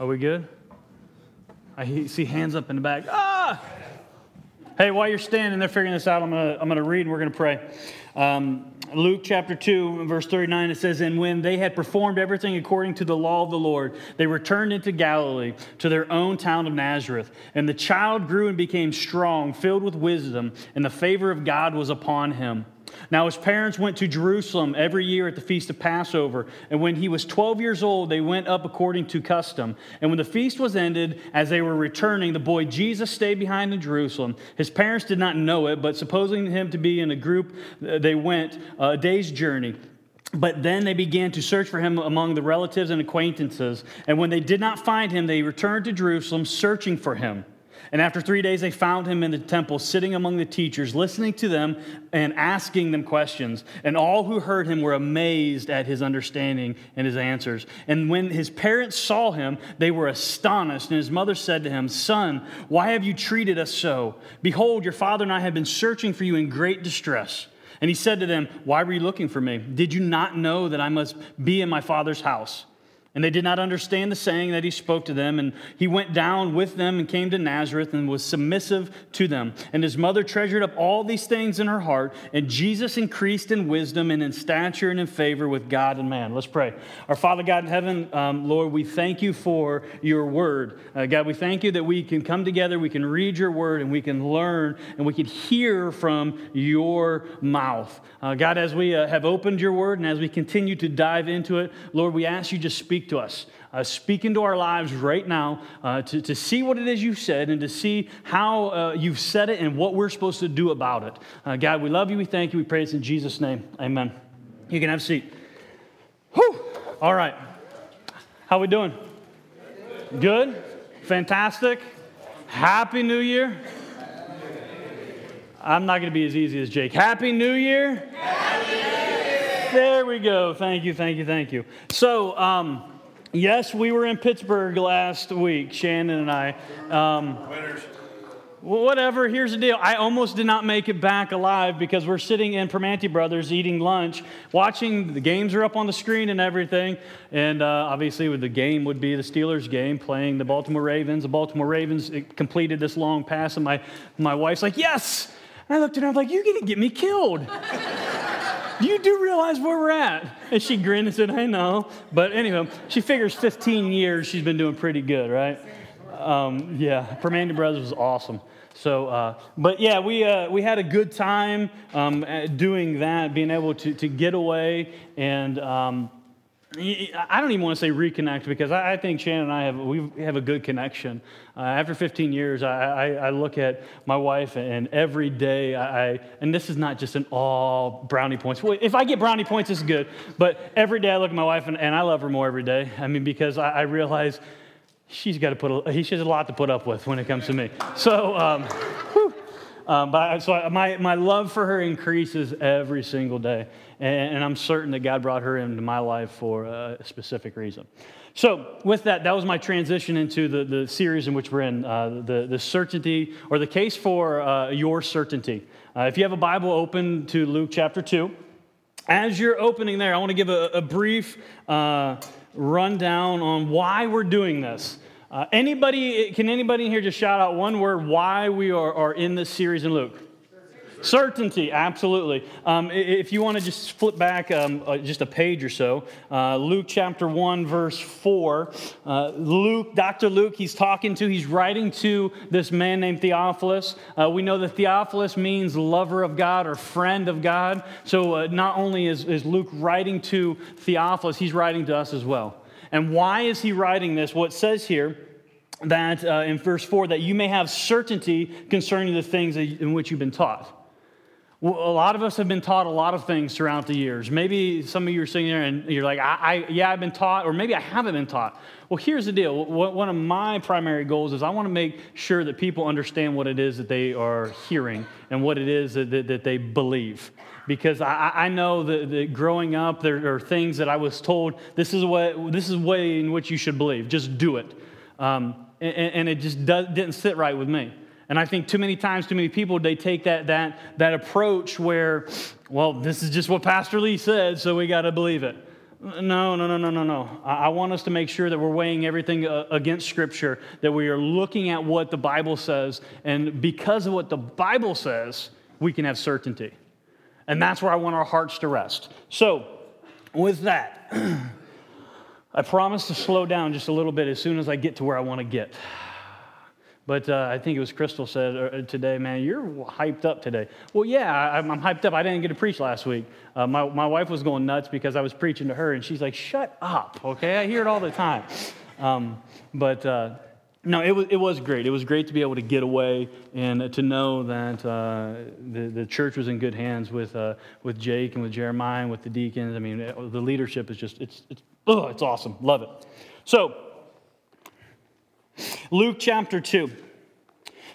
Are we good? I see hands up in the back. Ah! Hey, while you're standing there figuring this out, I'm going to I'm gonna read and we're going to pray. Um, Luke chapter 2, verse 39, it says, And when they had performed everything according to the law of the Lord, they returned into Galilee to their own town of Nazareth. And the child grew and became strong, filled with wisdom, and the favor of God was upon him. Now, his parents went to Jerusalem every year at the feast of Passover. And when he was 12 years old, they went up according to custom. And when the feast was ended, as they were returning, the boy Jesus stayed behind in Jerusalem. His parents did not know it, but supposing him to be in a group, uh, they went a day's journey. But then they began to search for him among the relatives and acquaintances. And when they did not find him, they returned to Jerusalem searching for him. And after three days, they found him in the temple, sitting among the teachers, listening to them and asking them questions. And all who heard him were amazed at his understanding and his answers. And when his parents saw him, they were astonished. And his mother said to him, Son, why have you treated us so? Behold, your father and I have been searching for you in great distress. And he said to them, Why were you looking for me? Did you not know that I must be in my father's house? And they did not understand the saying that he spoke to them. And he went down with them and came to Nazareth and was submissive to them. And his mother treasured up all these things in her heart. And Jesus increased in wisdom and in stature and in favor with God and man. Let's pray. Our Father God in heaven, um, Lord, we thank you for your word. Uh, God, we thank you that we can come together, we can read your word, and we can learn, and we can hear from your mouth. Uh, God, as we uh, have opened your word and as we continue to dive into it, Lord, we ask you just speak to us. Uh, speak into our lives right now uh, to, to see what it is you said and to see how uh, you've said it and what we're supposed to do about it. Uh, God, we love you. We thank you. We pray this in Jesus' name. Amen. You can have a seat. Whew. All right. How are we doing? Good? Fantastic? Happy New Year? I'm not going to be as easy as Jake. Happy New Year! Happy New Year! There we go. Thank you, thank you, thank you. So, um, yes, we were in Pittsburgh last week, Shannon and I. Um, Winners. Whatever, here's the deal. I almost did not make it back alive because we're sitting in Primanti Brothers eating lunch, watching the games are up on the screen and everything. And uh, obviously, the game would be the Steelers game playing the Baltimore Ravens. The Baltimore Ravens completed this long pass, and my, my wife's like, Yes! And I looked at her, I'm like, You're going to get me killed. you do realize where we're at. And she grinned and said, I know. But anyway, she figures 15 years she's been doing pretty good, right? Um, yeah, Primanti Brothers was awesome. So, uh, but yeah, we, uh, we had a good time um, doing that, being able to, to get away and. Um, I don't even want to say reconnect because I think Shannon and I have we have a good connection. Uh, after 15 years, I, I, I, look at my wife and every day I and this is not just an all brownie points. If I get brownie points, it's good. But every day I look at my wife and, and I love her more every day. I mean because I, I realize she's got to put a, she has a lot to put up with when it comes to me. So. Um, um, but I, so I, my, my love for her increases every single day. And, and, I'm certain that God brought her into my life for a specific reason. So, with that, that was my transition into the, the series in which we're in uh, the, the certainty or the case for uh, your certainty. Uh, if you have a Bible open to Luke chapter 2, as you're opening there, I want to give a, a brief uh, rundown on why we're doing this. Uh, anybody, can anybody in here just shout out one word why we are, are in this series in Luke? Certainty, absolutely. Um, if you want to just flip back um, uh, just a page or so, uh, Luke chapter 1, verse 4. Uh, Luke, Dr. Luke, he's talking to, he's writing to this man named Theophilus. Uh, we know that Theophilus means lover of God or friend of God. So uh, not only is, is Luke writing to Theophilus, he's writing to us as well. And why is he writing this? What well, says here that uh, in verse 4 that you may have certainty concerning the things in which you've been taught. Well, a lot of us have been taught a lot of things throughout the years. Maybe some of you are sitting there and you're like, I, I, yeah, I've been taught, or maybe I haven't been taught. Well, here's the deal. One of my primary goals is I want to make sure that people understand what it is that they are hearing and what it is that, that, that they believe because I, I know that, that, growing up there are things that I was told this is what this is way in which you should believe. Just do it, um, and, and, it just does, didn't sit right with me. And I think too many times, too many people they take that that that approach where, well, this is just what Pastor Lee said, so we got to believe it. No, no, no, no, no, no. I want us to make sure that we're weighing everything against Scripture, that we are looking at what the Bible says, and because of what the Bible says, we can have certainty. And that's where I want our hearts to rest. So, with that, I promise to slow down just a little bit as soon as I get to where I want to get. But uh, I think it was Crystal said uh, today, man, you're hyped up today. Well, yeah, I'm, I'm hyped up. I didn't get to preach last week. Uh, my, my wife was going nuts because I was preaching to her, and she's like, shut up, okay? I hear it all the time. Um, but uh, no, it was, it was great. It was great to be able to get away and to know that uh, the, the church was in good hands with, uh, with Jake and with Jeremiah and with the deacons. I mean, the leadership is just, it's, it's, oh, it's awesome. Love it. So, Luke chapter 2.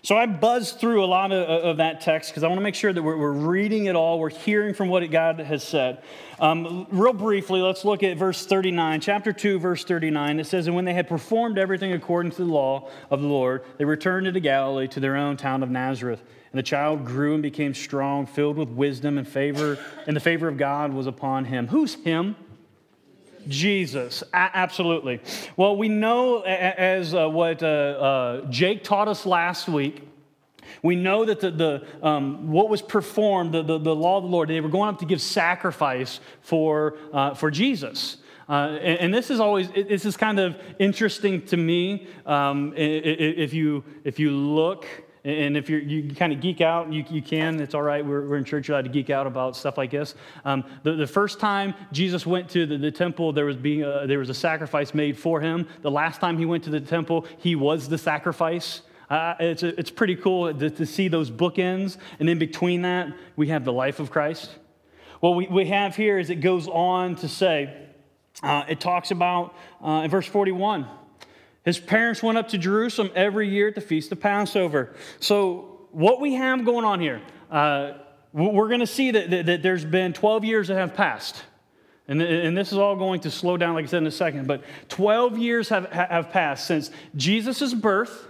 So I buzzed through a lot of, of that text because I want to make sure that we're, we're, reading it all, we're hearing from what God has said. Um, real briefly, let's look at verse 39, chapter 2, verse 39. It says, And when they had performed everything according to the law of the Lord, they returned into Galilee to their own town of Nazareth. And the child grew and became strong, filled with wisdom and favor, and the favor of God was upon him. Who's him? Jesus, a- absolutely. Well, we know as uh, what uh, uh, Jake taught us last week. We know that the, the um, what was performed, the, the, the, law of the Lord, they were going up to give sacrifice for, uh, for Jesus. Uh, and, and, this is always this is kind of interesting to me. Um, if you if you look and if you're, you kind of geek out, you, you can. It's all right. We're, we're in church. You're allowed to geek out about stuff like this. Um, the, the first time Jesus went to the, the temple, there was, being a, there was a sacrifice made for him. The last time he went to the temple, he was the sacrifice. Uh, it's, it's pretty cool to, to see those bookends. And in between that, we have the life of Christ. What we, we have here is it goes on to say, uh, it talks about uh, in verse 41 his parents went up to Jerusalem every year at the Feast of Passover. So, what we have going on here, uh, we're going to see that, that, that, there's been 12 years that have passed. And, and this is all going to slow down, like I said, in a second. But 12 years have, have passed since Jesus' birth,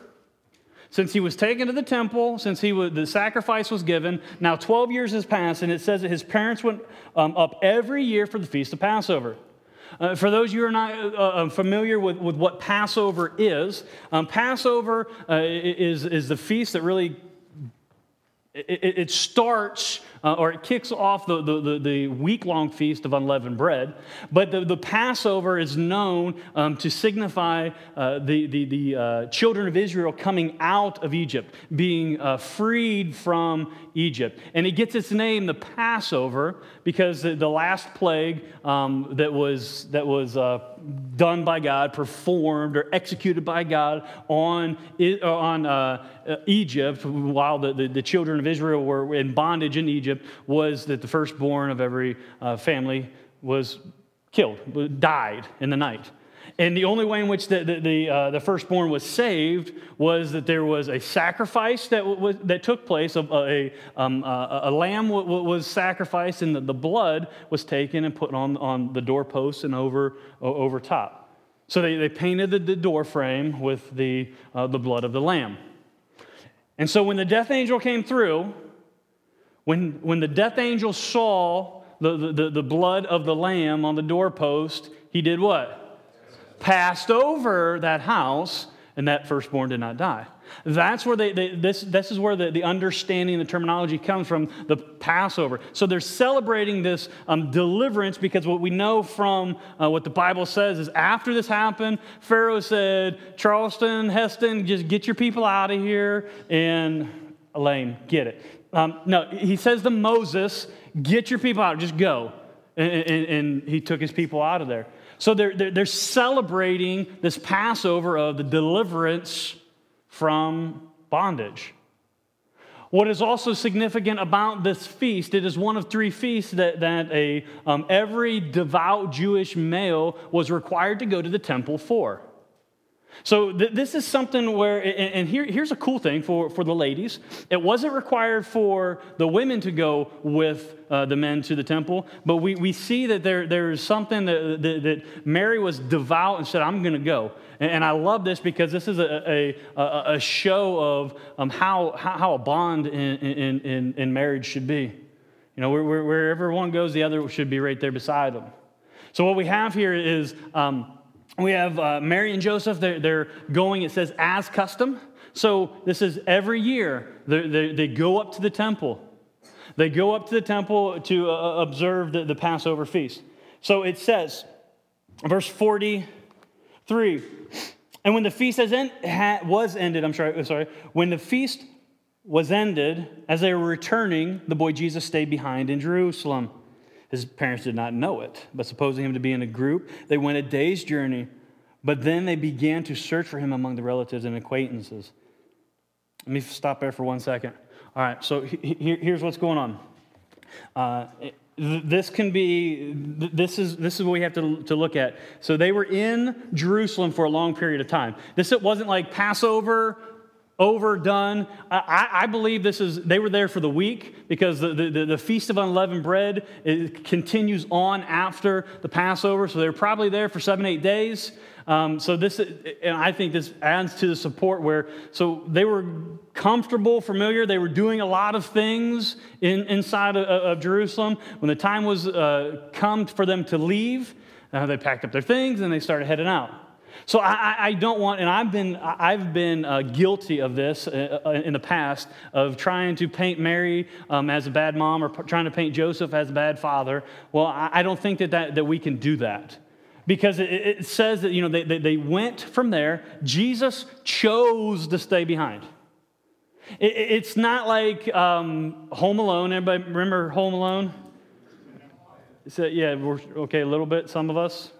since he was taken to the temple, since he was, the sacrifice was given. Now 12 years has passed, and it says that his parents went um, up every year for the Feast of Passover. Uh, for those you who are not uh, uh, familiar with, with what Passover is, um, Passover uh, is, is the feast that really it, it starts uh, or it kicks off the, the, the week long feast of unleavened bread. But the, the Passover is known um, to signify uh, the, the, the uh, children of Israel coming out of Egypt, being uh, freed from Egypt. And it gets its name, the Passover, because the, the last plague um, that was, that was uh, done by God, performed or executed by God on, on uh, Egypt while the, the, the, children of Israel were in bondage in Egypt was that the firstborn of every uh, family was killed, died in the night. And the only way in which the, the, the, uh, the, firstborn was saved was that there was a sacrifice that, was, that took place. A, a, um, a, a lamb was sacrificed, and the, the blood was taken and put on, on the doorposts and over, over top. So they, they painted the, the door frame with the, uh, the blood of the lamb. And so when the death angel came through, when, when the death angel saw the, the, the blood of the lamb on the doorpost, he did what? passed over that house, and that firstborn did not die. That's where they, they, this, this is where the, the understanding, the terminology comes from the Passover. So they're celebrating this um, deliverance because what we know from uh, what the Bible says is after this happened, Pharaoh said, Charlton, Heston, just get your people out of here. And Elaine, get it. Um, no, he says to Moses, get your people out, just go. And, and, and he took his people out of there. So they're, they're, they're celebrating this Passover of the deliverance from bondage. What is also significant about this feast, it is one of three feasts that, that a, um, every devout Jewish male was required to go to the temple for. So th- this is something where, and, and here, here's a cool thing for, for the ladies. It wasn't required for the women to go with uh, the men to the temple, but we, we see that there, there is something that, that, that Mary was devout and said, I'm going to go. And, and, I love this because this is a, a, a show of um, how, how a bond in, in, in, in marriage should be. You know, where, wherever one goes, the other should be right there beside them. So, what we have here is um, we have uh, Mary and Joseph, they're, they're, going, it says, as custom. So, this is every year they, they, they go up to the temple. They go up to the temple to uh, observe the, the Passover feast. So, it says, verse 43 and when the feast end, was ended, I'm sorry, sorry, when the feast was ended, as they were returning, the boy Jesus stayed behind in Jerusalem. His parents did not know it, but supposing him to be in a group, they went a day's journey. But then they began to search for him among the relatives and acquaintances. Let me stop there for one second. All right, so here's what's going on. Uh, this can be this is this is what we have to, to look at so they were in jerusalem for a long period of time this it wasn't like passover overdone I, I believe this is they were there for the week because the, the, the feast of unleavened bread continues on after the passover so they're probably there for seven eight days um, so this, and I think this adds to the support where, so they were comfortable, familiar. They were doing a lot of things in, inside of, of Jerusalem. When the time was uh, come for them to leave, uh, they packed up their things and they started heading out. So I, I, don't want, and I've been, I've been uh, guilty of this uh, uh in the past of trying to paint Mary um, as a bad mom or p- trying to paint Joseph as a bad father. Well, I, I don't think that, that, that we can do that because it, it says that you know they, they, they, went from there. Jesus chose to stay behind. It, it's not like um, home alone. Everybody remember home alone? So, yeah we're okay a little bit some of us.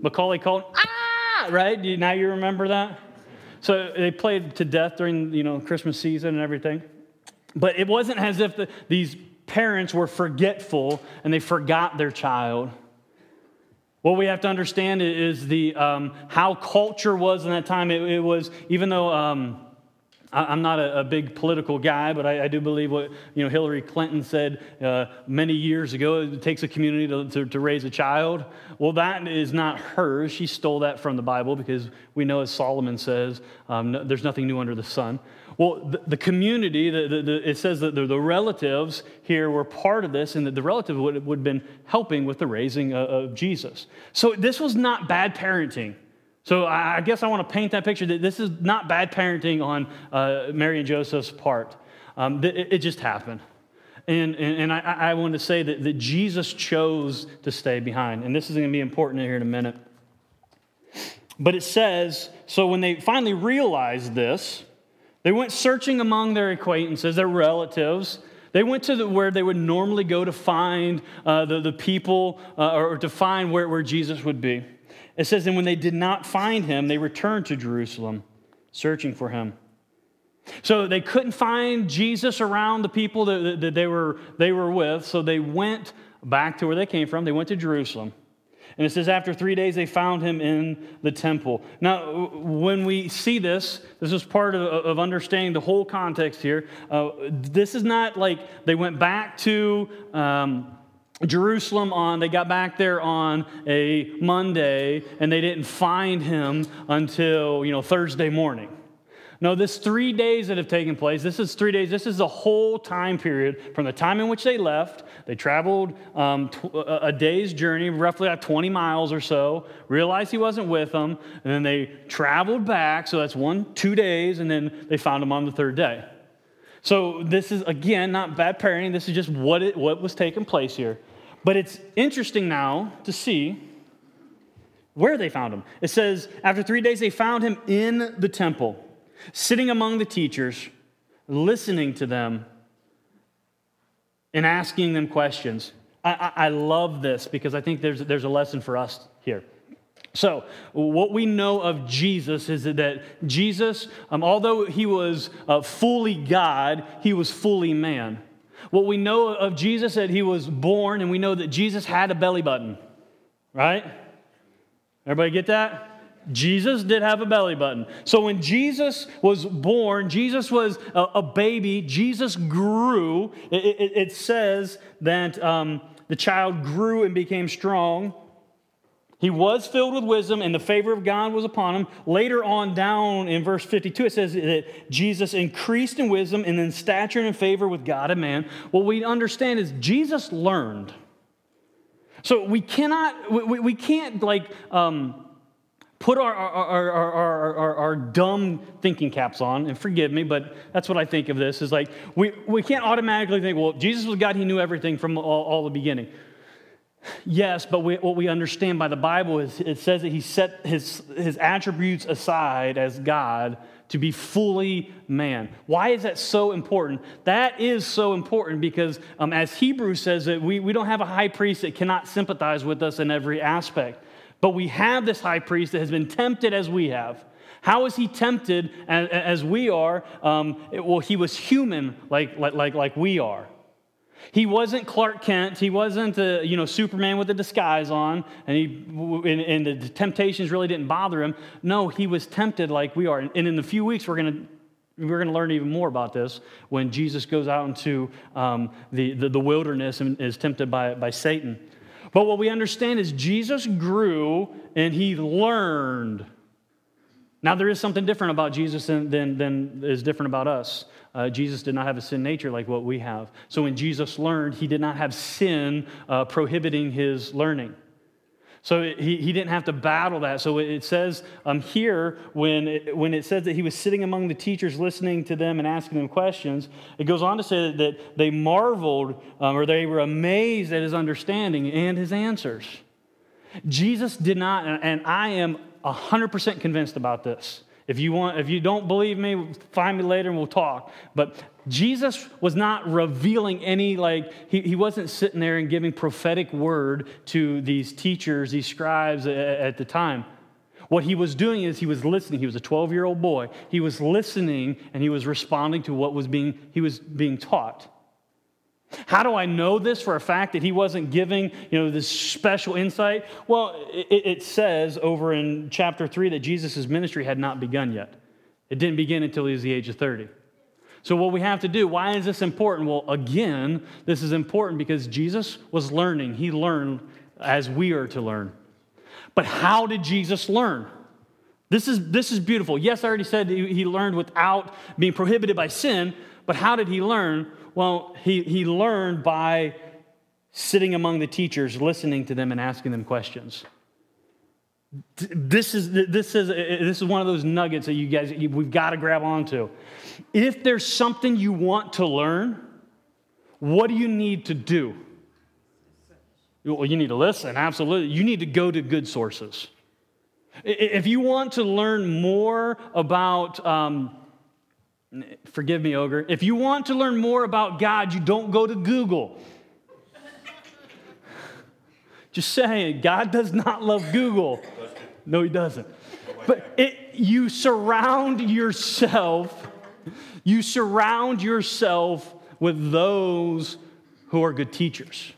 Macaulay called ah right? Now you remember that? So they played to death during you know christmas season and everything. But it wasn't as if the, these parents were forgetful and they forgot their child. What we have to understand is the, um, how culture was in that time. It, it was, even though um, I, am not a, a, big political guy, but I, I, do believe what you know, Hillary Clinton said uh, many years ago it takes a community to, to, to, raise a child. Well, that is not hers. She stole that from the Bible because we know, as Solomon says, um, no, there's nothing new under the sun. Well, the, the community, the, the, it says that the, relatives here were part of this, and that the relative would, would have been helping with the raising of, of Jesus. So this was not bad parenting. So I guess I want to paint that picture that this is not bad parenting on uh, Mary and Joseph's part. Um, it, it, just happened. And, and, and I, I want to say that, that Jesus chose to stay behind. And this is going to be important here in a minute. But it says so when they finally realized this, they went searching among their acquaintances, their relatives. They went to the, where they would normally go to find uh, the, the people uh, or to find where, where Jesus would be. It says, And when they did not find him, they returned to Jerusalem, searching for him. So they couldn't find Jesus around the people that, that they, were, they were with, so they went back to where they came from. They went to Jerusalem. And it says, after three days, they found him in the temple. Now, when we see this, this is part of, of understanding the whole context here. Uh, this is not like they went back to um, Jerusalem on, they got back there on a Monday and they didn't find him until, you know, Thursday morning. No, this three days that have taken place, this is three days, this is the whole time period from the time in which they left. They traveled um, a day's journey, roughly like 20 miles or so, realized he wasn't with them, and then they traveled back, so that's one, two days, and then they found him on the third day. So this is, again, not bad parenting, this is just what, it, what was taking place here. But it's interesting now to see where they found him. It says, after three days, they found him in the temple sitting among the teachers, listening to them, and asking them questions. I, I, I, love this because I think there's, there's a lesson for us here. So, what we know of Jesus is that Jesus, um, although he was uh, fully God, he was fully man. What we know of Jesus that he was born, and we know that Jesus had a belly button, right? Everybody get that? Jesus did have a belly button. So when Jesus was born, Jesus was a, a baby, Jesus grew. It, it, it says that um, the child grew and became strong. He was filled with wisdom, and the favor of God was upon him. Later on, down in verse 52, it says that Jesus increased in wisdom and in stature and in favor with God and man. What we understand is Jesus learned. So we cannot, we, we can't like um, put our, our, our, our, our, dumb thinking caps on, and forgive me, but that's what I think of this is like we, we can't automatically think, well, Jesus was God, he knew everything from all, all the beginning. Yes, but we, what we understand by the Bible is it says that he set his, his attributes aside as God to be fully man. Why is that so important? That is so important because, um, as Hebrews says, that we, we don't have a high priest that cannot sympathize with us in every aspect. But we have this high priest that has been tempted as we have. How is he tempted as, as we are? Um, it, well, he was human like, like, like, like we are. He wasn't Clark Kent. He wasn't, a, uh, you know, Superman with a disguise on, and, he, and, and the temptations really didn't bother him. No, he was tempted like we are. And in a few weeks, we're going to we're going to learn even more about this when Jesus goes out into um, the, the, the, wilderness and is tempted by, by Satan. But what we understand is Jesus grew and he learned. Now, there is something different about Jesus than, than, than is different about us. Uh, Jesus did not have a sin nature like what we have. So when Jesus learned, he did not have sin uh, prohibiting his learning. So he, he didn't have to battle that. So it says um, here, when it, when it says that he was sitting among the teachers, listening to them and asking them questions, it goes on to say that they marveled um, or they were amazed at his understanding and his answers. Jesus did not, and I am 100% convinced about this. If you want, if you don't believe me, find me later and we'll talk. But Jesus was not revealing any, like, he, he wasn't sitting there and giving prophetic word to these teachers, these scribes at, at the time. What he was doing is he was listening. He was a 12 year old boy. He was listening and he was responding to what was being, he was being taught. How do I know this for a fact that he wasn't giving, you know, this special insight? Well, it, it says over in chapter 3 that Jesus' ministry had not begun yet. It didn't begin until he was the age of 30. So, what we have to do, why is this important? Well, again, this is important because Jesus was learning. He learned as we are to learn. But how did Jesus learn? This is, this is beautiful. Yes, I already said he learned without being prohibited by sin, but how did he learn? Well, he, he learned by sitting among the teachers, listening to them, and asking them questions. This is, this is, this is one of those nuggets that you guys, we've got to grab onto. If there's something you want to learn, what do you need to do? Well, you need to listen, absolutely. You need to go to good sources. If you want to learn more about, um, Forgive me, Ogre. If you want to learn more about God, you don't go to Google. Just saying, God does not love Google. No, He doesn't. But it, you surround yourself, you surround yourself with those who are good teachers.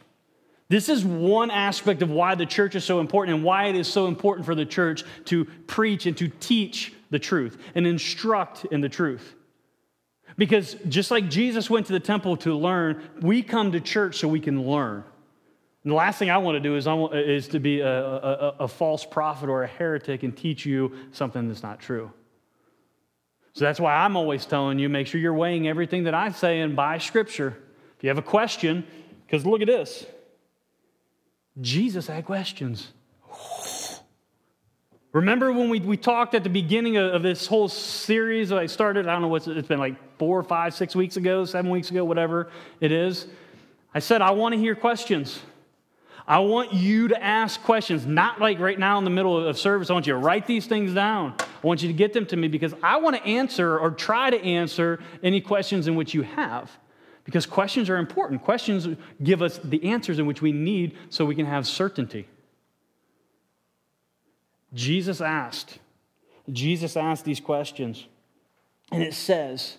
This is one aspect of why the church is so important and why it is so important for the church to preach and to teach the truth and instruct in the truth. Because just like Jesus went to the temple to learn, we come to church so we can learn. And the last thing I want to do is, want, is to be a, a, a false prophet or a heretic and teach you something that's not true. So that's why I'm always telling you make sure you're weighing everything that I say and by Scripture. If you have a question, because look at this Jesus had questions. Remember when we, we talked at the beginning of, of this whole series that I started? I don't know what it's been like four, five, six weeks ago, seven weeks ago, whatever it is. I said, I want to hear questions. I want you to ask questions, not like right now in the middle of service. I want you to write these things down. I want you to get them to me because I want to answer or try to answer any questions in which you have. Because questions are important. Questions give us the answers in which we need so we can have certainty. Jesus asked. Jesus asked these questions. And it says,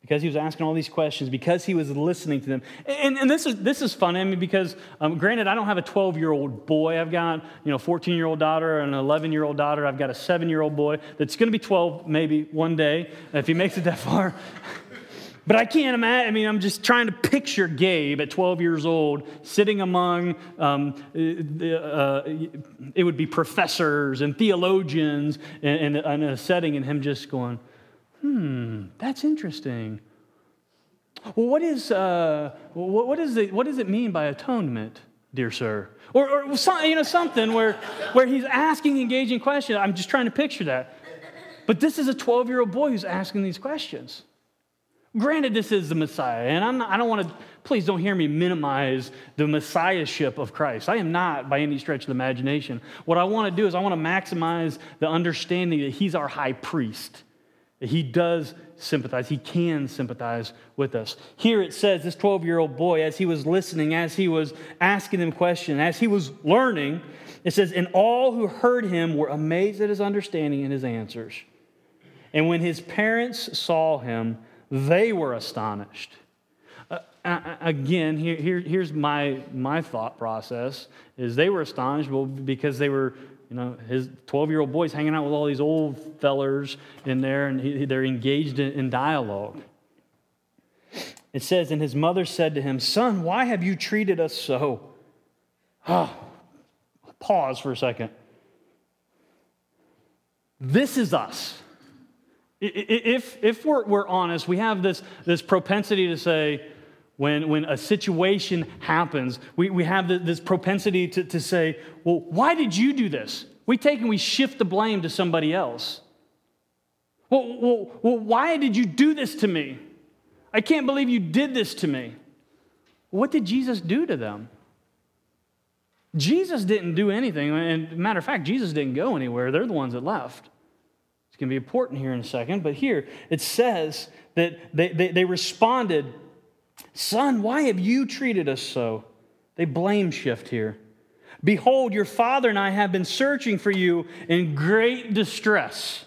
because he was asking all these questions, because he was listening to them. And, and this, is, this is fun, I mean, because um, granted, I don't have a 12 year old boy. I've got, you know, a 14 year old daughter and an 11 year old daughter. I've got a seven year old boy that's going to be 12 maybe one day, if he makes it that far. But I can't imagine, I mean, I'm just trying to picture Gabe at 12 years old sitting among, um, uh, it would be professors and theologians in, in, a setting, and him just going, hmm, that's interesting. Well, what, is, uh, what, what, is it, what does it mean by atonement? dear sir? Or, or some, you know, something where, where he's asking engaging questions. I'm just trying to picture that. But this is a 12 year old boy who's asking these questions. Granted, this is the Messiah, and not, I don't want to, please don't hear me minimize the Messiahship of Christ. I am not by any stretch of the imagination. What I want to do is I want to maximize the understanding that he's our high priest. That he does sympathize, he can sympathize with us. Here it says this 12 year old boy, as he was listening, as he was asking them questions, as he was learning, it says, And all who heard him were amazed at his understanding and his answers. And when his parents saw him, they were astonished. Uh, again, here, here, here's my, my thought process is they were astonished because they were, you know, his 12-year-old boys hanging out with all these old fellers in there, and he, they're engaged in, in dialogue. It says, and his mother said to him, Son, why have you treated us so? Oh, pause for a second. This is us. If, if we're, we're honest, we have this, this propensity to say, when, when a situation happens, we, we have this propensity to, to say, Well, why did you do this? We take and we shift the blame to somebody else. Well, well, well why did you do this to me? I can't believe you did this to me. What did Jesus do to them? Jesus didn't do anything. And matter of fact, Jesus didn't go anywhere. They're the ones that left. It's going to be important here in a second, but here it says that they, they, they responded, Son, why have you treated us so? They blame shift here. Behold, your father and I have been searching for you in great distress.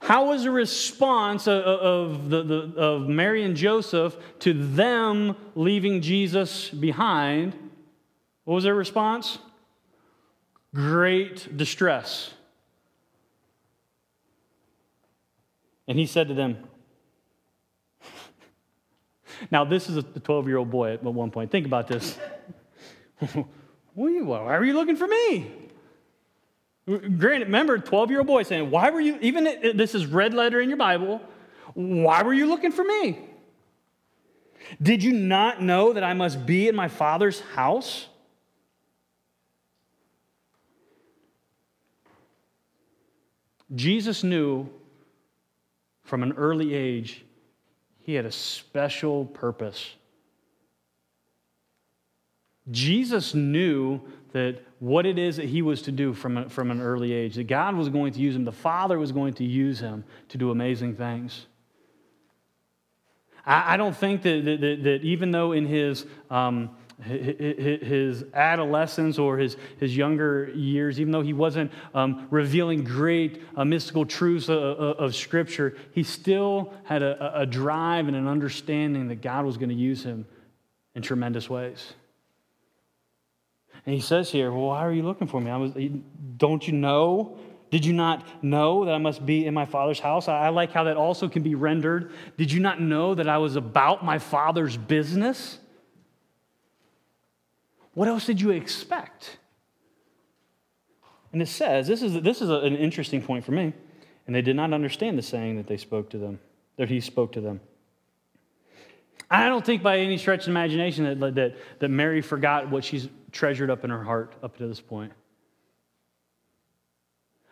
How was the response of, of, the, the, of Mary and Joseph to them leaving Jesus behind? What was their response? Great distress. And he said to them, Now, this is a 12 year old boy at one point. Think about this. Why are you looking for me? Granted, remember, 12 year old boy saying, Why were you, even this is red letter in your Bible, why were you looking for me? Did you not know that I must be in my father's house? Jesus knew from an early age, he had a special purpose. Jesus knew that what it is that he was to do from, a, from an early age, that God was going to use him, the Father was going to use him to do amazing things. I, I don't think that, that, that, that, even though in his um, his adolescence or his, his younger years, even though he wasn't um, revealing great uh, mystical truths of, of, Scripture, he still had a, a drive and an understanding that God was going to use him in tremendous ways. And he says here, Well, why are you looking for me? I was, don't you know? Did you not know that I must be in my father's house? I like how that also can be rendered. Did you not know that I was about my father's business? What else did you expect? And it says, this is, this is an interesting point for me. And they did not understand the saying that they spoke to them, that he spoke to them. I don't think by any stretch of imagination that, that, that Mary forgot what she's treasured up in her heart up to this point.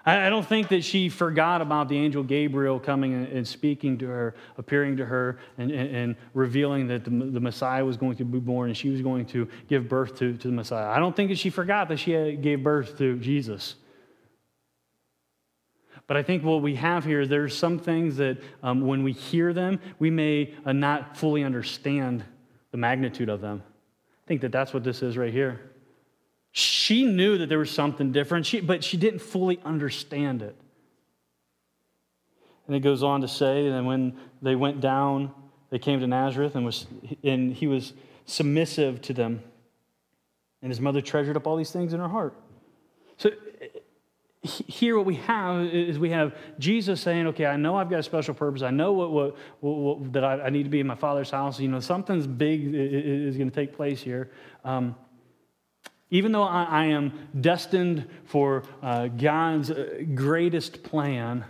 I don't think that she forgot about the angel Gabriel coming and speaking to her, appearing to her, and, and, and, revealing that the, the Messiah was going to be born and she was going to give birth to, to the Messiah. I don't think that she forgot that she gave birth to Jesus. But I think what we have here, there's some things that um, when we hear them, we may uh, not fully understand the magnitude of them. I think that that's what this is right here. She knew that there was something different, she, but she didn't fully understand it. And it goes on to say that when they went down, they came to Nazareth, and, was, and he was submissive to them. And his mother treasured up all these things in her heart. So here what we have is we have jesus saying okay i know i've got a special purpose i know what, what, what, what that I, I, need to be in my father's house you know something's big is going to take place here um, even though I, I am destined for uh, God's uh, greatest plan,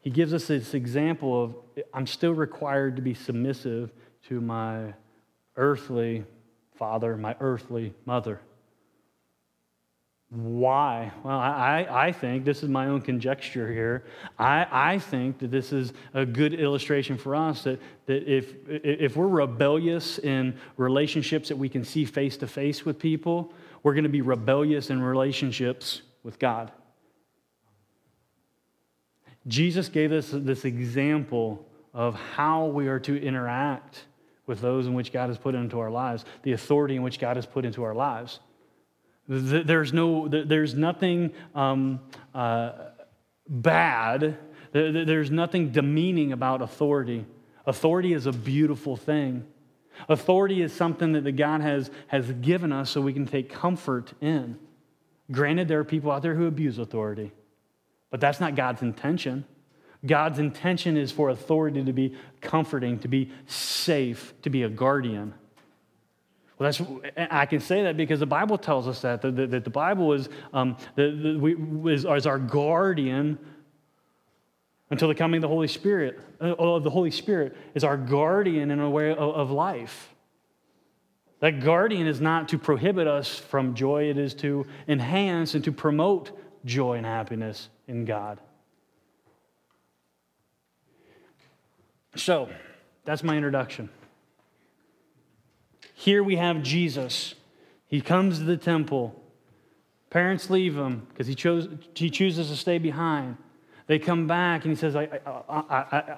he gives us this example of I'm still required to be submissive to my earthly father, my earthly mother. Why? Well, I, I think, this is my own conjecture here, I, I think that this is a good illustration for us that, that if, if we're rebellious in relationships that we can see face to face with people, we're going to be rebellious in relationships with God. Jesus gave us this example of how we are to interact with those in which God has put into our lives, the authority in which God has put into our lives. There's, no, there's nothing um, uh, bad, there's nothing demeaning about authority. Authority is a beautiful thing. Authority is something that the God has, has given us so we can take comfort in. Granted, there are people out there who abuse authority, but that's not God's intention. God's intention is for authority to be comforting, to be safe, to be a guardian. Well, that's, I can say that because the Bible tells us that, that, that the Bible is, um, the, the, is, is our guardian until the coming of the Holy Spirit. Uh, the Holy Spirit is our guardian in a way of, of life. That guardian is not to prohibit us from joy, it is to enhance and to promote joy and happiness in God. So, that's my introduction. Here we have Jesus. He comes to the temple. Parents leave him because he, chose, he chooses to stay behind. They come back and he says, I, I,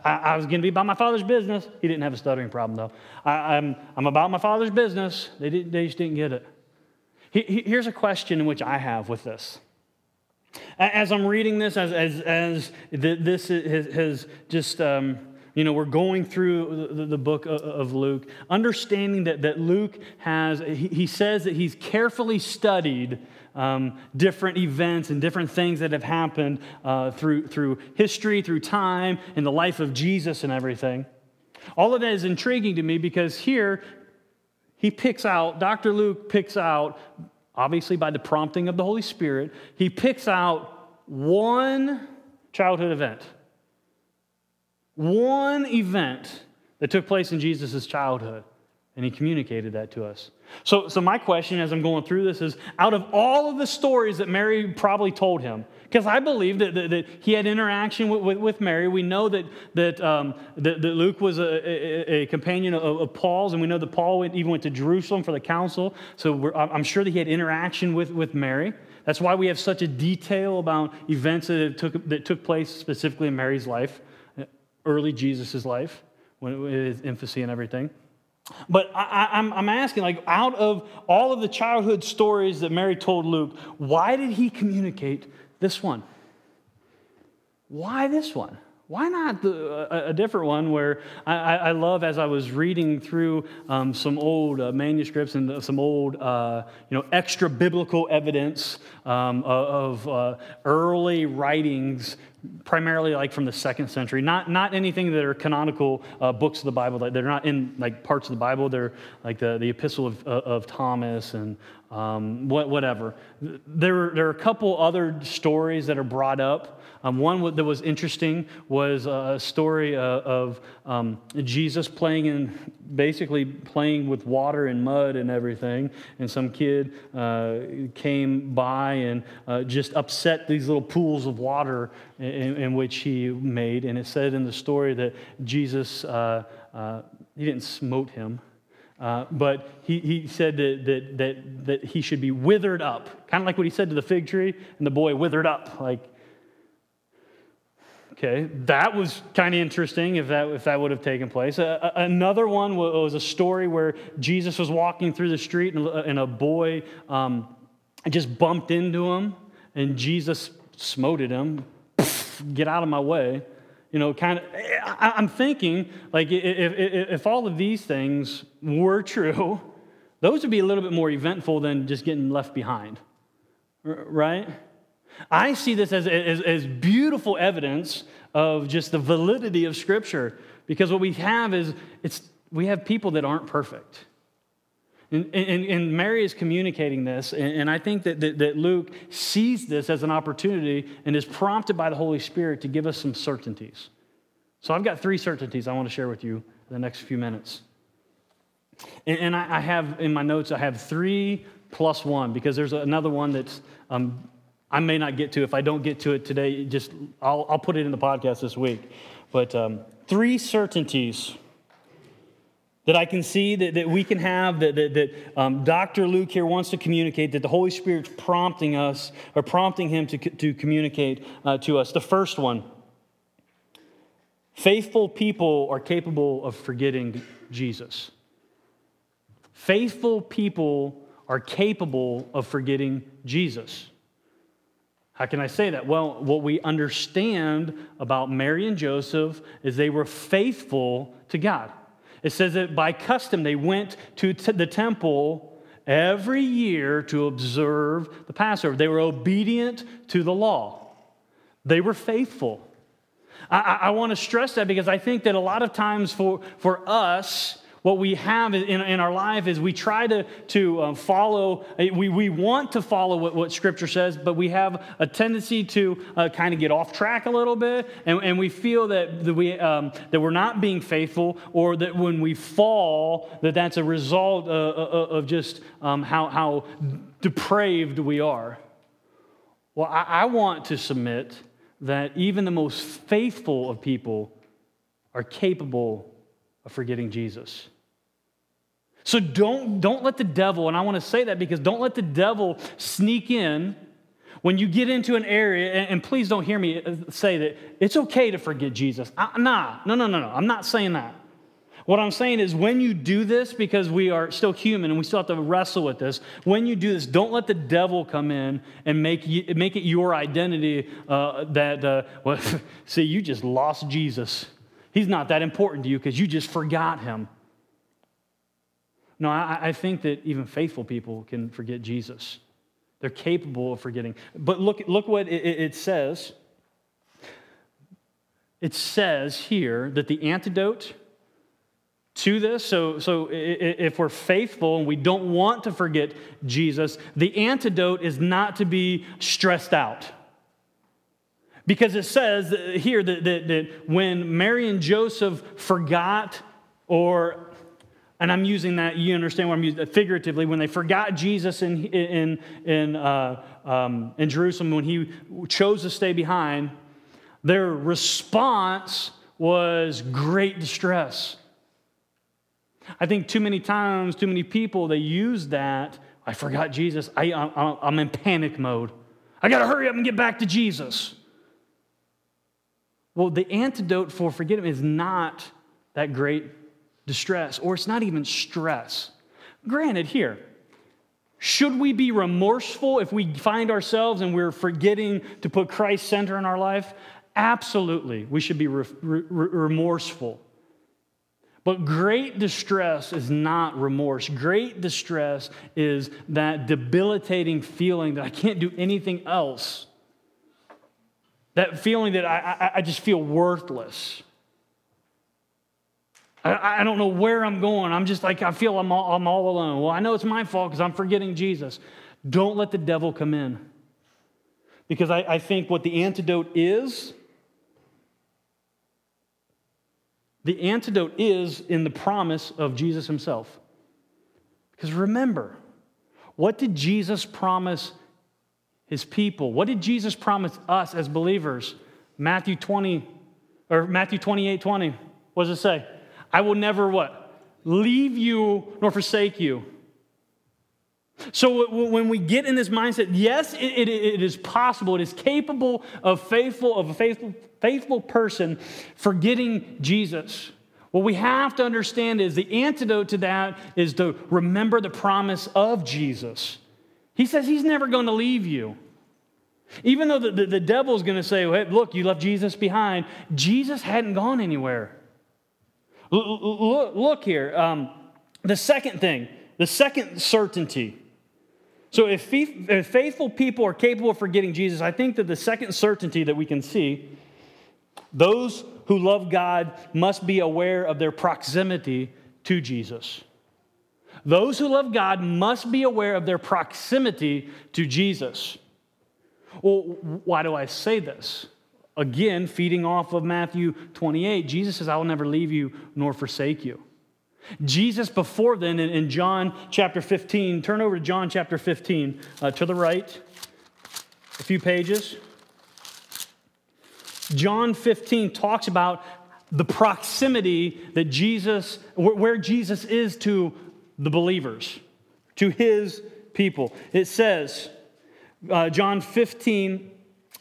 I, I was going to be about my father's business. He didn't have a stuttering problem, though. I, am I'm, I'm about my father's business. They, didn't, they just didn't get it. He, here's a question in which I have with this. As I'm reading this, as, as, as this has, has just. Um, you know, we're going through the, the book of Luke, understanding that, that Luke has, he, he says that he's carefully studied um, different events and different things that have happened uh, through, through history, through time, in the life of Jesus and everything. All of that is intriguing to me because here he picks out, Dr. Luke picks out, obviously by the prompting of the Holy Spirit, he picks out one childhood event one event that took place in Jesus' childhood, and he communicated that to us. So, so, my question as I'm going through this is out of all of the stories that Mary probably told him, because I believe that, that, that, he had interaction with, with, with, Mary. We know that, that, um, that, that, Luke was a, a, a companion of, of, Paul's, and we know that Paul went, even went to Jerusalem for the council. So I'm sure that he had interaction with, with Mary. That's why we have such a detail about events that took, that took place specifically in Mary's life early Jesus' life, when his infancy and everything. But I, am asking, like, out of all of the childhood stories that Mary told Luke, why did he communicate this one? Why this one? Why not the, a, a, different one where I, I, love as I was reading through um, some old uh, manuscripts and some old, uh, you know, extra biblical evidence um, of, uh, early writings, primarily like from the second century. Not, not anything that are canonical uh, books of the Bible. They're not in like parts of the Bible. They're like the, the Epistle of, of Thomas and um, whatever. There, there are a couple other stories that are brought up. Um, one that was interesting was a story uh, of um, Jesus playing in, basically playing with water and mud and everything, and some kid uh, came by and uh, just upset these little pools of water in, in, which he made. And it said in the story that Jesus, uh, uh, he didn't smote him. Uh, but he, he said that, that, that, that he should be withered up, kind of like what he said to the fig tree, and the boy withered up. Like, okay, that was kind of interesting if that, if that would have taken place. Uh, another one was a story where Jesus was walking through the street and, and a boy um, just bumped into him, and Jesus smoted him. Get out of my way you know, kind of, I'm thinking, like, if, if, if, all of these things were true, those would be a little bit more eventful than just getting left behind, right? I see this as, as, as beautiful evidence of just the validity of Scripture because what we have is it's, we have people that aren't perfect. And, and, and, Mary is communicating this, and, and I think that, that, that, Luke sees this as an opportunity and is prompted by the Holy Spirit to give us some certainties. So I've got three certainties I want to share with you in the next few minutes. And, I, I, have in my notes, I have three plus one because there's another one that's um, I may not get to. If I don't get to it today, just I'll, I'll put it in the podcast this week. But um, three certainties that I can see that, that we can have, that, that, that um, Dr. Luke here wants to communicate, that the Holy Spirit's prompting us or prompting him to, to communicate uh, to us. The first one faithful people are capable of forgetting Jesus. Faithful people are capable of forgetting Jesus. How can I say that? Well, what we understand about Mary and Joseph is they were faithful to God. It says that by custom they went to the temple every year to observe the Passover. They were obedient to the law, they were faithful. I, I want to stress that because I think that a lot of times for, for us, what we have in, in our life is we try to, to uh, follow, uh, we, we want to follow what, what Scripture says, but we have a tendency to uh, kind of get off track a little bit, and, and we feel that, that, we, um, that we're not being faithful, or that when we fall, that that's a result uh, uh of just um, how, how depraved we are. Well, I, I want to submit that even the most faithful of people are capable of forgetting Jesus. So don't, don't let the devil, and I want to say that because don't let the devil sneak in when you get into an area, and, please don't hear me uh, say that it's okay to forget Jesus. I, nah, no, no, no, no. I'm not saying that. What I'm saying is when you do this, because we are still human and we still have to wrestle with this, when you do this, don't let the devil come in and make, you, make it your identity uh, that, uh, well, see, you just lost Jesus. He's not that important to you because you just forgot him. No, I, I think that even faithful people can forget Jesus. They're capable of forgetting. But look, look what it, it says. It says here that the antidote to this, so, so if we're faithful and we don't want to forget Jesus, the antidote is not to be stressed out. Because it says here that, that, that when Mary and Joseph forgot or and I'm using that, you understand what I'm using figuratively, when they forgot Jesus in, in, in, uh, um, in Jerusalem, when he chose to stay behind, their response was great distress. I think too many times, too many people, they use that. I forgot Jesus. I, I'm in panic mode. I got to hurry up and get back to Jesus. Well, the antidote for forgetting is not that great distress, or it's not even stress. Granted, here, should we be remorseful if we find ourselves and we're forgetting to put Christ center in our life? Absolutely, we should be re- re- remorseful. But great distress is not remorse. Great distress is that debilitating feeling that I can't do anything else. That feeling that I, I, I just feel worthless. I, I don't know where I'm going. I'm just like, I feel I'm all, I'm all alone. Well, I know it's my fault because I'm forgetting Jesus. Don't let the devil come in. Because I, I think what the antidote is, the antidote is in the promise of Jesus himself. Because remember, what did Jesus promise his people? What did Jesus promise us as believers? Matthew 20, or Matthew 28 20. What does it say? I will never what? Leave you nor forsake you. So when we get in this mindset, yes, it, it, it is possible, it is capable of faithful, of a faithful, faithful person forgetting Jesus. What we have to understand is the antidote to that is to remember the promise of Jesus. He says he's never going to leave you. Even though the, the, the devil is going to say, hey, look, you left Jesus behind, Jesus hadn't gone anywhere. Look, here. Um, the second thing, the second certainty. So, if, if faithful people are capable of forgetting Jesus, I think that the second certainty that we can see, those who love God must be aware of their proximity to Jesus. Those who love God must be aware of their proximity to Jesus. Well, why do I say this? Again, feeding off of Matthew 28, Jesus says, I will never leave you nor forsake you. Jesus, before then, in, John chapter 15, turn over to John chapter 15 uh, to the right, a few pages. John 15 talks about the proximity that Jesus, where Jesus is to the believers, to his people. It says, uh, John 15,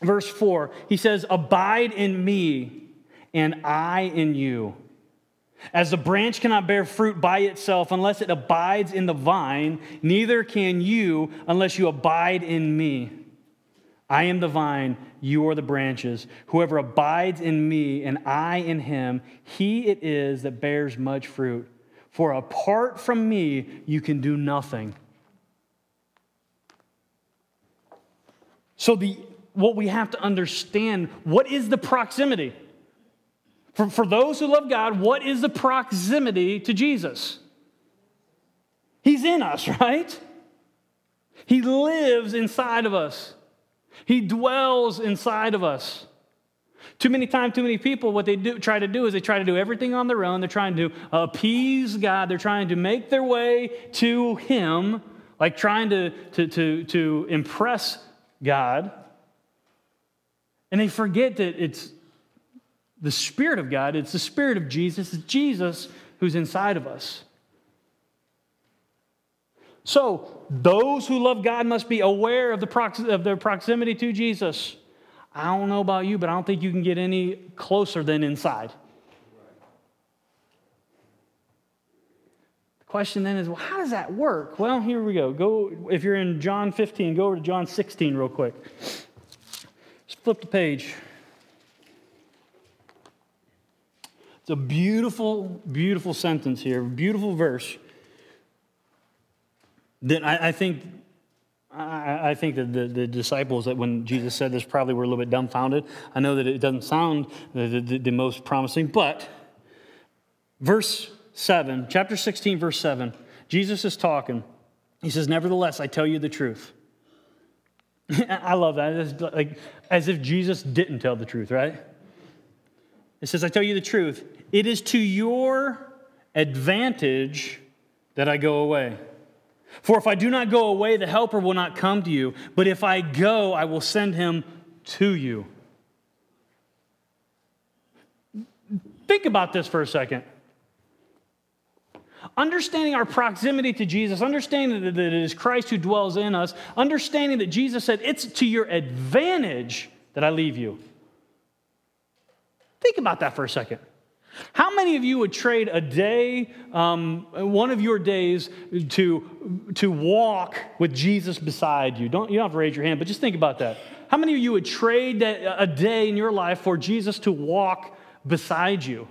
verse 4, he says, Abide in me, and I in you. As the branch cannot bear fruit by itself unless it abides in the vine, neither can you unless you abide in me. I am the vine, you are the branches. Whoever abides in me and I in him, he it is that bears much fruit. For apart from me, you can do nothing. So, the, what we have to understand what is the proximity? For, for those who love God, what is the proximity to Jesus? He's in us, right? He lives inside of us. He dwells inside of us. Too many times, too many people, what they do, try to do is they try to do everything on their own. They're trying to appease God. They're trying to make their way to Him, like trying to, to, to, to impress God. And they forget that it's the Spirit of God, it's the Spirit of Jesus, it's Jesus who's inside of us. So, those who love God must be aware of, the prox- of their proximity to Jesus. I don't know about you, but I don't think you can get any closer than inside. The question then is, well, how does that work? Well, here we go. Go if you're in John 15, go over to John 16 real quick. Flip the page. It's a beautiful, beautiful sentence here, beautiful verse that I, I think I, I, think that the, the, disciples that when Jesus said this probably were a little bit dumbfounded. I know that it doesn't sound the, the, the most promising, but verse 7, chapter 16, verse 7, Jesus is talking. He says, Nevertheless, I tell you the truth. I love that. It's like as if Jesus didn't tell the truth, right? It says, I tell you the truth. It is to your advantage that I go away. For if I do not go away, the Helper will not come to you. But if I go, I will send him to you. Think about this for a second. Understanding our proximity to Jesus, understanding that it is Christ who dwells in us, understanding that Jesus said, It's to your advantage that I leave you. Think about that for a second. How many of you would trade a day, um, one of your days, to, to walk with Jesus beside you? Don't, you don't have to raise your hand, but just think about that. How many of you would trade a day in your life for Jesus to walk beside you?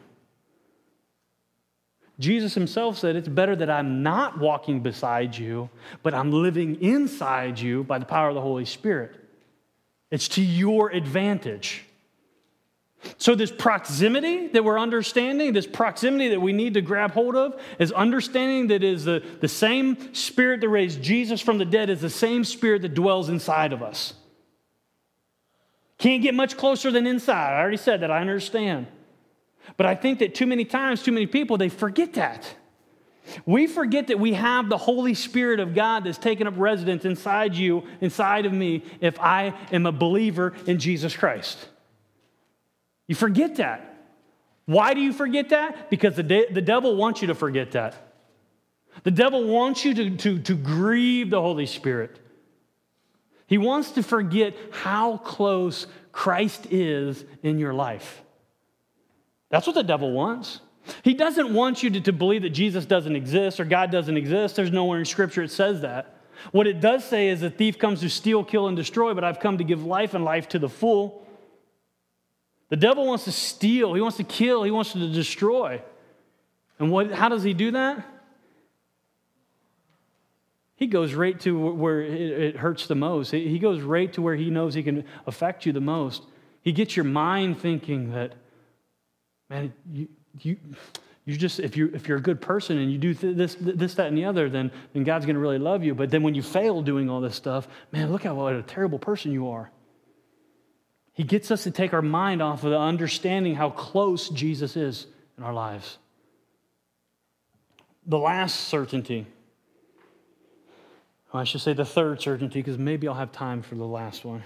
Jesus himself said, It's better that I'm not walking beside you, but I'm living inside you by the power of the Holy Spirit. It's to your advantage. So, this proximity that we're understanding, this proximity that we need to grab hold of, is understanding that is the, the same spirit that raised Jesus from the dead is the same spirit that dwells inside of us. Can't get much closer than inside. I already said that, I understand. But I think that too many times, too many people, they forget that. We forget that we have the Holy Spirit of God that's taken up residence inside you, inside of me, if I am a believer in Jesus Christ. You forget that. Why do you forget that? Because the, de- the devil wants you to forget that. The devil wants you to, to, to grieve the Holy Spirit. He wants to forget how close Christ is in your life. That's what the devil wants. He doesn't want you to, to believe that Jesus doesn't exist or God doesn't exist. There's nowhere in Scripture it says that. What it does say is the thief comes to steal, kill, and destroy, but I've come to give life and life to the full. The devil wants to steal, he wants to kill, he wants to destroy. And what, how does he do that? He goes right to where it hurts the most. He goes right to where he knows he can affect you the most. He gets your mind thinking that, man, you, you, you just if you if you're a good person and you do this this that and the other, then then God's going to really love you. But then when you fail doing all this stuff, man, look at what a terrible person you are. He gets us to take our mind off of the understanding how close Jesus is in our lives. the last certainty. Well, I should say the third certainty, because maybe I'll have time for the last one.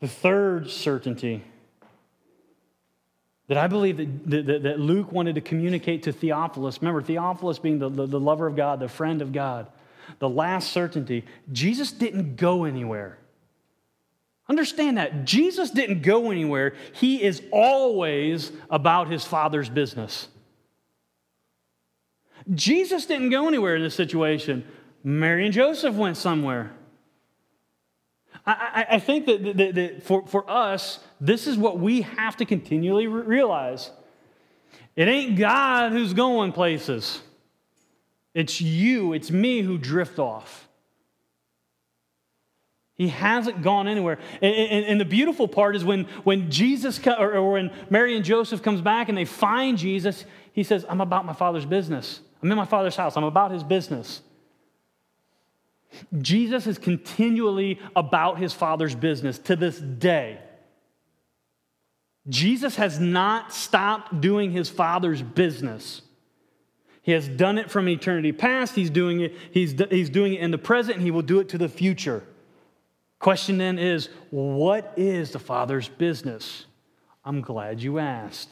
The third certainty that I believe that, that, that Luke wanted to communicate to Theophilus. Remember, Theophilus being the, the, the lover of God, the friend of God. The last certainty Jesus didn't go anywhere. Understand that. Jesus didn't go anywhere. He is always about his Father's business. Jesus didn't go anywhere in this situation. Mary and Joseph went somewhere. I, I, I think that, that, that, for, for us, this is what we have to continually realize. It ain't God who's going places, it's you, it's me who drift off. He hasn't gone anywhere. And, and, and, the beautiful part is when, when Jesus, or, or when Mary and Joseph comes back and they find Jesus, he says, I'm about my father's business. I'm in my father's house. I'm about his business. Jesus is continually about his father's business to this day. Jesus has not stopped doing his father's business. He has done it from eternity past. He's doing it, he's, he's doing it in the present, and he will do it to the future. Question then is what is the Father's business? I'm glad you asked.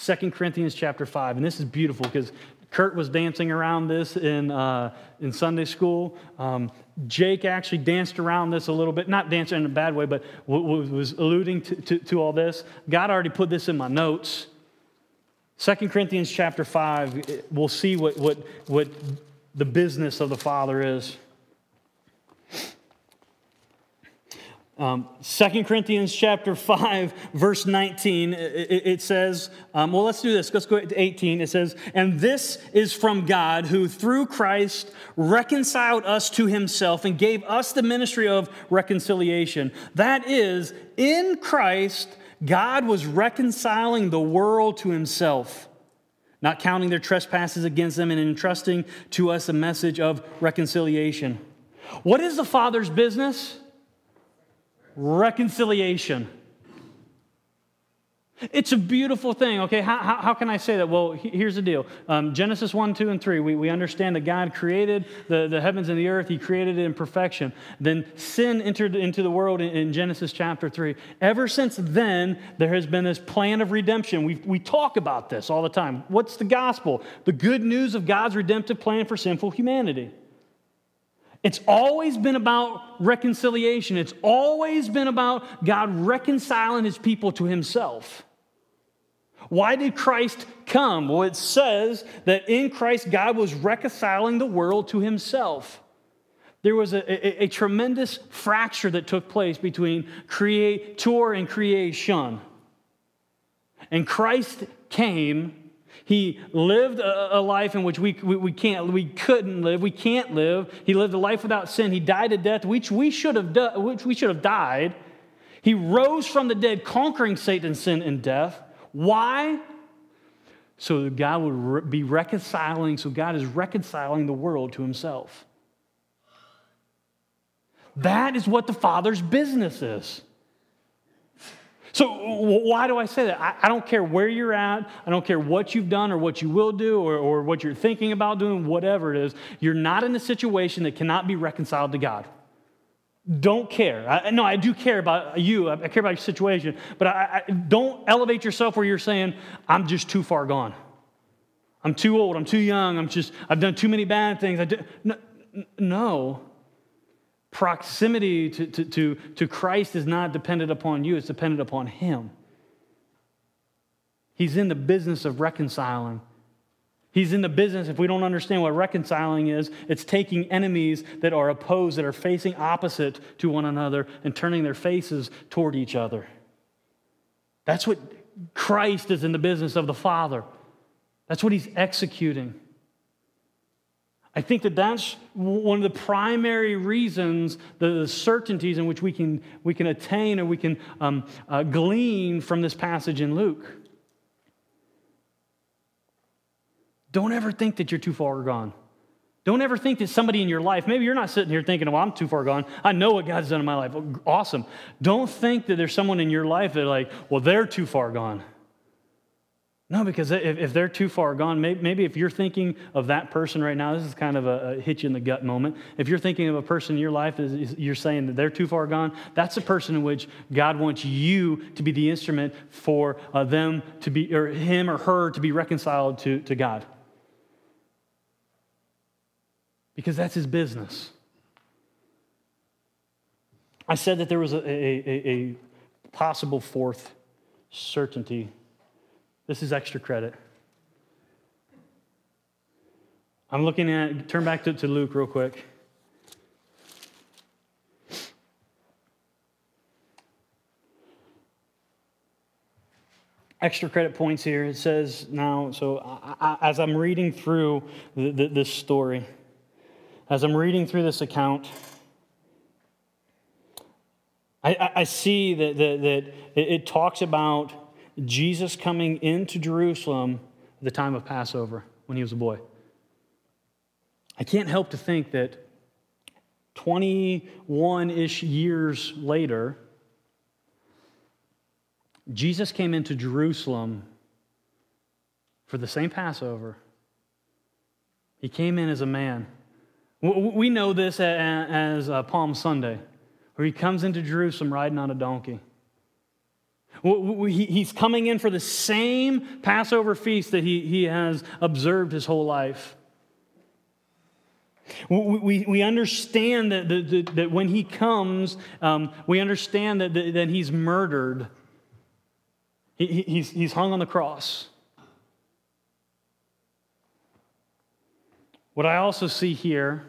2 Corinthians chapter 5, and this is beautiful because Kurt was dancing around this in, uh, in Sunday school. Um, Jake actually danced around this a little bit, not dancing in a bad way, but was alluding to, to, to all this. God already put this in my notes. 2 Corinthians chapter 5, we'll see what, what, what the business of the Father is. Um, 2 Corinthians chapter 5, verse 19, it, it says, um, well, let's do this. Let's go to 18. It says, And this is from God, who through Christ reconciled us to himself and gave us the ministry of reconciliation. That is, in Christ, God was reconciling the world to himself, not counting their trespasses against them and entrusting to us a message of reconciliation. What is the Father's business? Reconciliation. It's a beautiful thing, okay? How, how, how, can I say that? Well, here's the deal um, Genesis 1, 2, and 3, we, we understand that God created the, the heavens and the earth, He created it in perfection. Then sin entered into the world in, in Genesis chapter 3. Ever since then, there has been this plan of redemption. We, we talk about this all the time. What's the gospel? The good news of God's redemptive plan for sinful humanity. It's always been about reconciliation. It's always been about God reconciling his people to himself. Why did Christ come? Well, it says that in Christ, God was reconciling the world to himself. There was a, a, a tremendous fracture that took place between creator and creation. And Christ came he lived a, a life in which we, we, we, can't, we couldn't live, we can't live. He lived a life without sin. He died a death which we should have, do, which we should have died. He rose from the dead, conquering Satan, sin, and death. Why? So that God would re- be reconciling, so God is reconciling the world to himself. That is what the Father's business is. So, why do I say that? I, I, don't care where you're at. I don't care what you've done or what you will do or, or what you're thinking about doing, whatever it is. You're not in a situation that cannot be reconciled to God. Don't care. I, no, I do care about you. I care about your situation. But I, I, don't elevate yourself where you're saying, I'm just too far gone. I'm too old. I'm too young. I'm just, I've done too many bad things. I do, no, no proximity to, to, to, to Christ is not dependent upon you, it's dependent upon Him. He's in the business of reconciling. He's in the business, if we don't understand what reconciling is, it's taking enemies that are opposed, that are facing opposite to one another, and turning their faces toward each other. That's what Christ is in the business of the Father. That's what he's executing. I think that that's one of the primary reasons, the, certainties in which we can, we can attain or we can um, uh, glean from this passage in Luke. Don't ever think that you're too far gone. Don't ever think that somebody in your life, maybe you're not sitting here thinking, well, I'm too far gone. I know what God's done in my life. Awesome. Don't think that there's someone in your life that, like, well, they're too far gone. No, because if, if they're too far gone, maybe, maybe, if you're thinking of that person right now, this is kind of a, a hit you in the gut moment. If you're thinking of a person in your life, is, you're saying that they're too far gone, that's a person in which God wants you to be the instrument for uh, them to be, or him or her to be reconciled to, to God. Because that's his business. I said that there was a, a, a possible fourth certainty this is extra credit. I'm looking at, turn back to, to Luke real quick. Extra credit points here. It says now, so I, I, as I'm reading through the, the, this story, as I'm reading through this account, I, I see that, that, that it, it talks about Jesus coming into Jerusalem at the time of Passover when he was a boy. I can't help to think that 21 ish years later, Jesus came into Jerusalem for the same Passover. He came in as a man. We know this as uh, Palm Sunday, where he comes into Jerusalem riding on a donkey. He's coming in for the same Passover feast that he, he has observed his whole life. We, we understand that, that, that when he comes, um, we understand that, that, he's murdered. He, he's, he's hung on the cross. What I also see here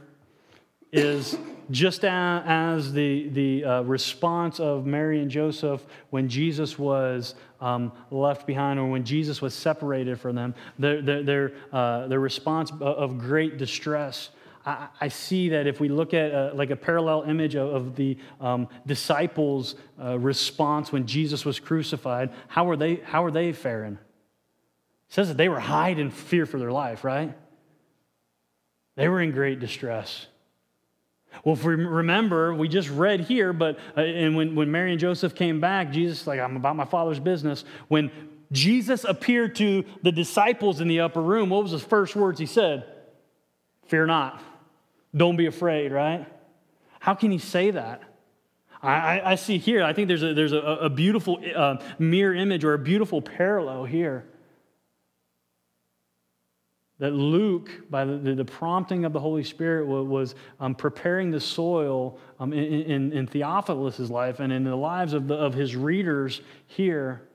is just as the, the uh, response of Mary and Joseph when Jesus was um, left behind or when Jesus was separated from them, their, their, their, uh, their response of great distress. I, see that if we look at uh, like a parallel image of, of the um, disciples' uh, response when Jesus was crucified, how are they, how are they faring? It says that they were hiding fear for their life, right? They were in great distress. Well, if we remember, we just read here, but uh, and when, when Mary and Joseph came back, Jesus, like, I'm about my father's business. When Jesus appeared to the disciples in the upper room, what was the first words he said? Fear not. Don't be afraid, right? How can he say that? I, I see here, I think there's a, there's a, a beautiful uh, mirror image or a beautiful parallel here that Luke, by the, the, prompting of the Holy Spirit, was um, preparing the soil um, in, in, in, Theophilus' life and in the lives of, the, of his readers here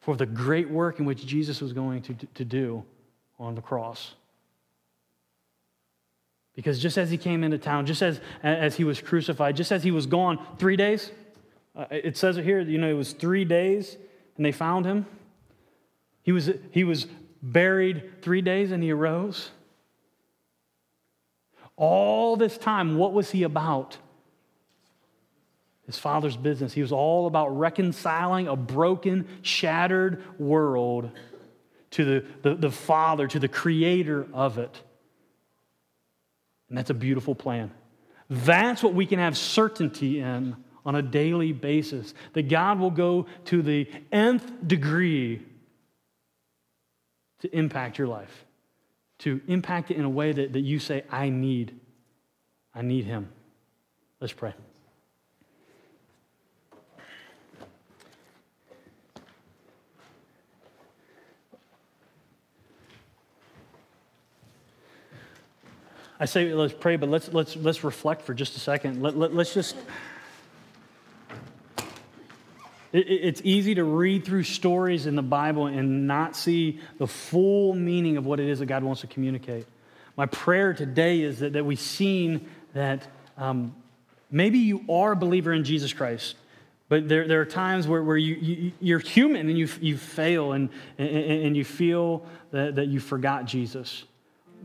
for the great work in which Jesus was going to, to do on the cross. Because just as he came into town, just as, as he was crucified, just as he was gone three days, uh, it says it here, you know, it was three days and they found him. He was, he was buried three days, and he arose. All this time, what was he about? His father's business. He was all about reconciling a broken, shattered world to the, the, the Father, to the creator of it. And that's a beautiful plan. That's what we can have certainty in on a daily basis. That God will go to the nth degree to impact your life, to impact it in a way that, that you say, I need, I need Him. Let's pray. I say let's pray, but let's, let's, let's reflect for just a second. Let, let, let's just it's easy to read through stories in the Bible and not see the full meaning of what it is that God wants to communicate. My prayer today is that, that we've seen that um, maybe you are a believer in Jesus Christ, but there, there are times where, where you, you, are human and you, you fail and, and, and you feel that, that you forgot Jesus.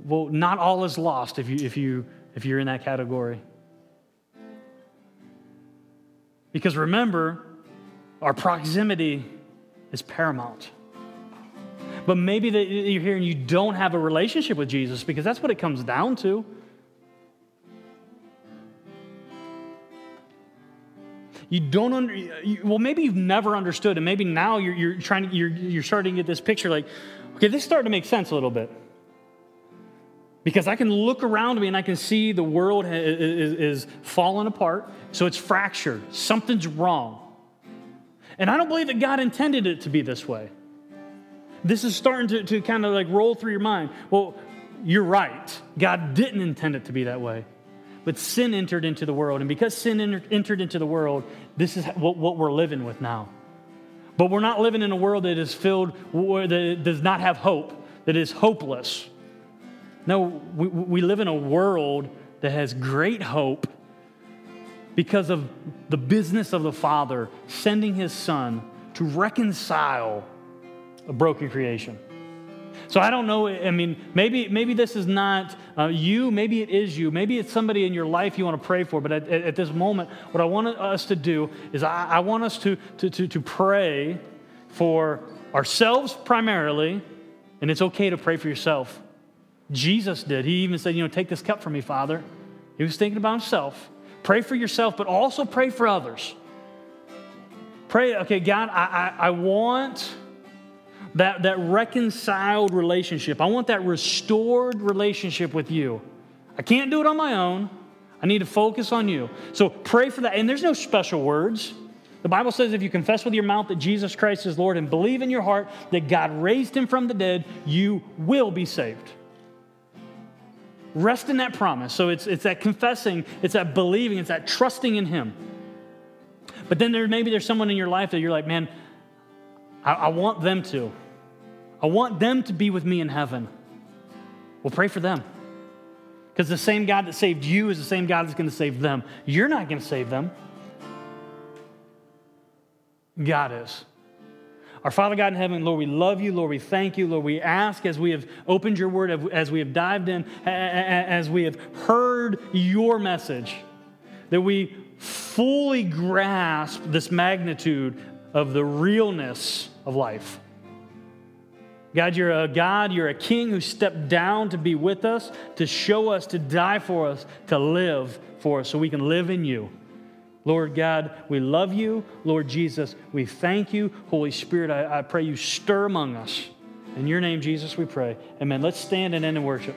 Well, not all is lost if, you, if, you, if you're in that category. Because remember, our proximity is paramount. But maybe that you're here and you don't have a relationship with Jesus because that's what it comes down to. you don't under, you, well, maybe you've never understood, and maybe now you're, you're trying to, you're, you're starting to get this picture like, okay, this started to make sense a little bit. Because I can look around me and I can see the world is, is falling apart, so it's fractured. Something's wrong. And I don't believe that God intended it to be this way. This is starting to, to kind of like roll through your mind. Well, you're right. God didn't intend it to be that way. But sin entered into the world. And because sin entered into the world, this is what, what we're living with now. But we're not living in a world that is filled, that does not have hope, that is hopeless. No, we, we live in a world that has great hope because of the business of the Father sending his Son to reconcile a broken creation. So I don't know. I mean, maybe maybe this is not uh, you. Maybe it is you. Maybe it's somebody in your life you want to pray for. But at, at this moment, what I want us to do is I, I want us to, to, to, to pray for ourselves primarily, and it's okay to pray for yourself. Jesus did. He even said, you know, take this cup from me, Father. He was thinking about himself. Pray for yourself, but also pray for others. Pray, okay, God, I, I, I want that, that reconciled relationship. I want that restored relationship with you. I can't do it on my own. I need to focus on you. So pray for that. And there's no special words. The Bible says if you confess with your mouth that Jesus Christ is Lord and believe in your heart that God raised him from the dead, you will be saved. Rest in that promise. So it's, it's that confessing, it's that believing, it's that trusting in him. But then there maybe there's someone in your life that you're like, man, I, I want them to. I want them to be with me in heaven. Well, pray for them. Because the same God that saved you is the same God that's going to save them. You're not going to save them, God is. Our Father God in heaven, Lord, we love you. Lord, we thank you. Lord, we ask as we have opened your word, as we have dived in, as we have heard your message, that we fully grasp this magnitude of the realness of life. God, you're a God, you're a king who stepped down to be with us, to show us, to die for us, to live for us, so we can live in you. Lord God, we love you. Lord Jesus, we thank you. Holy Spirit, I, I pray you stir among us. In your name, Jesus, we pray. Amen. Let's stand and end in worship.